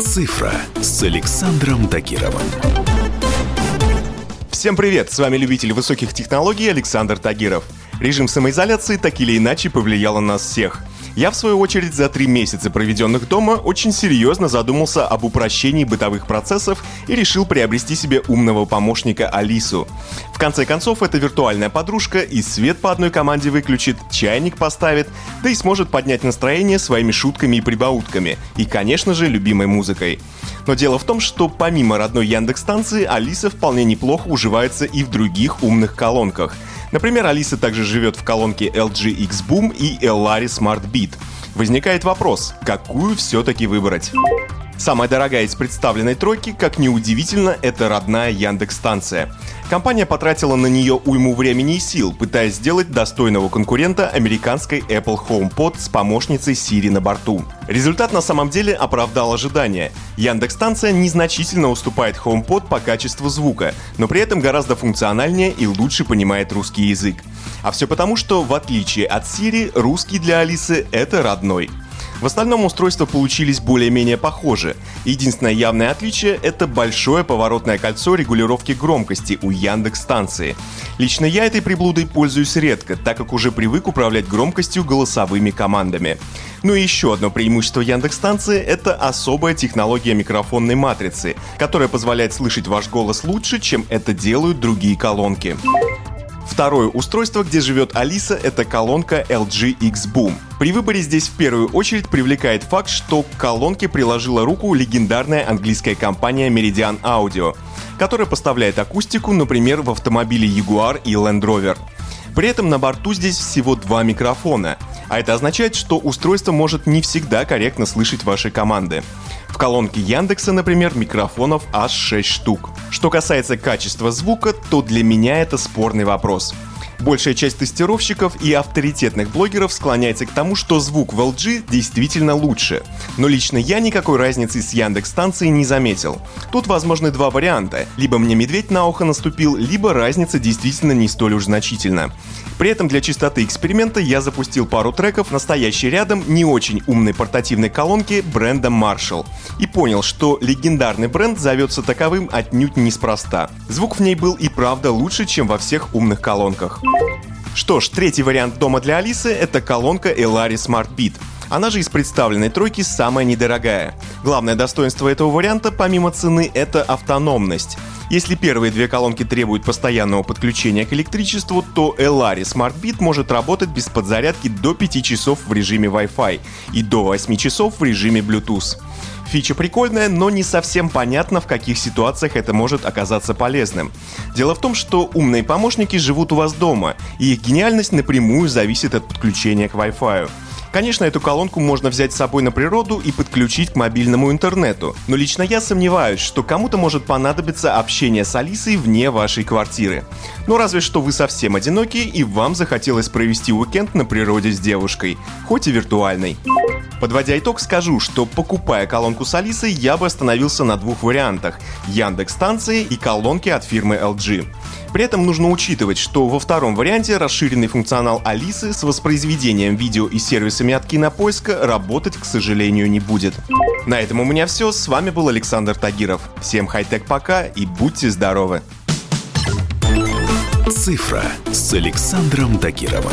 Цифра с Александром Тагировым. Всем привет! С вами любитель высоких технологий Александр Тагиров. Режим самоизоляции так или иначе повлиял на нас всех – я, в свою очередь, за три месяца, проведенных дома, очень серьезно задумался об упрощении бытовых процессов и решил приобрести себе умного помощника Алису. В конце концов, это виртуальная подружка и свет по одной команде выключит, чайник поставит, да и сможет поднять настроение своими шутками и прибаутками, и, конечно же, любимой музыкой. Но дело в том, что помимо родной Яндекс-станции, Алиса вполне неплохо уживается и в других умных колонках – Например, Алиса также живет в колонке LG X Boom и Ellari Smart Beat. Возникает вопрос, какую все-таки выбрать? Самая дорогая из представленной тройки, как ни удивительно, это родная Яндекс-станция. Компания потратила на нее уйму времени и сил, пытаясь сделать достойного конкурента американской Apple HomePod с помощницей Siri на борту. Результат на самом деле оправдал ожидания. Яндекс-станция незначительно уступает HomePod по качеству звука, но при этом гораздо функциональнее и лучше понимает русский язык. А все потому, что в отличие от Siri, русский для Алисы — это родной. В остальном устройства получились более-менее похожи. Единственное явное отличие – это большое поворотное кольцо регулировки громкости у Яндекс станции. Лично я этой приблудой пользуюсь редко, так как уже привык управлять громкостью голосовыми командами. Ну и еще одно преимущество Яндекс станции – это особая технология микрофонной матрицы, которая позволяет слышать ваш голос лучше, чем это делают другие колонки. Второе устройство, где живет Алиса, это колонка LG X Boom. При выборе здесь в первую очередь привлекает факт, что к колонке приложила руку легендарная английская компания Meridian Audio, которая поставляет акустику, например, в автомобиле Jaguar и Land Rover. При этом на борту здесь всего два микрофона, а это означает, что устройство может не всегда корректно слышать ваши команды. В колонке Яндекса, например, микрофонов аж 6 штук. Что касается качества звука, то для меня это спорный вопрос. Большая часть тестировщиков и авторитетных блогеров склоняется к тому, что звук в LG действительно лучше. Но лично я никакой разницы с Яндекс станцией не заметил. Тут возможны два варианта. Либо мне медведь на ухо наступил, либо разница действительно не столь уж значительна. При этом для чистоты эксперимента я запустил пару треков настоящей рядом не очень умной портативной колонки бренда Marshall и понял, что легендарный бренд зовется таковым отнюдь неспроста. Звук в ней был и правда лучше, чем во всех умных колонках. Что ж, третий вариант дома для Алисы — это колонка Elari Smart Beat. Она же из представленной тройки самая недорогая. Главное достоинство этого варианта, помимо цены, это автономность. Если первые две колонки требуют постоянного подключения к электричеству, то Elari Smart Beat может работать без подзарядки до 5 часов в режиме Wi-Fi и до 8 часов в режиме Bluetooth. Фича прикольная, но не совсем понятно, в каких ситуациях это может оказаться полезным. Дело в том, что умные помощники живут у вас дома, и их гениальность напрямую зависит от подключения к Wi-Fi. Конечно, эту колонку можно взять с собой на природу и подключить к мобильному интернету, но лично я сомневаюсь, что кому-то может понадобиться общение с Алисой вне вашей квартиры. Ну разве что вы совсем одиноки и вам захотелось провести уикенд на природе с девушкой, хоть и виртуальной. Подводя итог, скажу, что покупая колонку с Алисой, я бы остановился на двух вариантах – Яндекс станции и колонки от фирмы LG. При этом нужно учитывать, что во втором варианте расширенный функционал Алисы с воспроизведением видео и сервисами от Кинопоиска работать, к сожалению, не будет. На этом у меня все. С вами был Александр Тагиров. Всем хай-тек пока и будьте здоровы. Цифра с Александром Тагировым.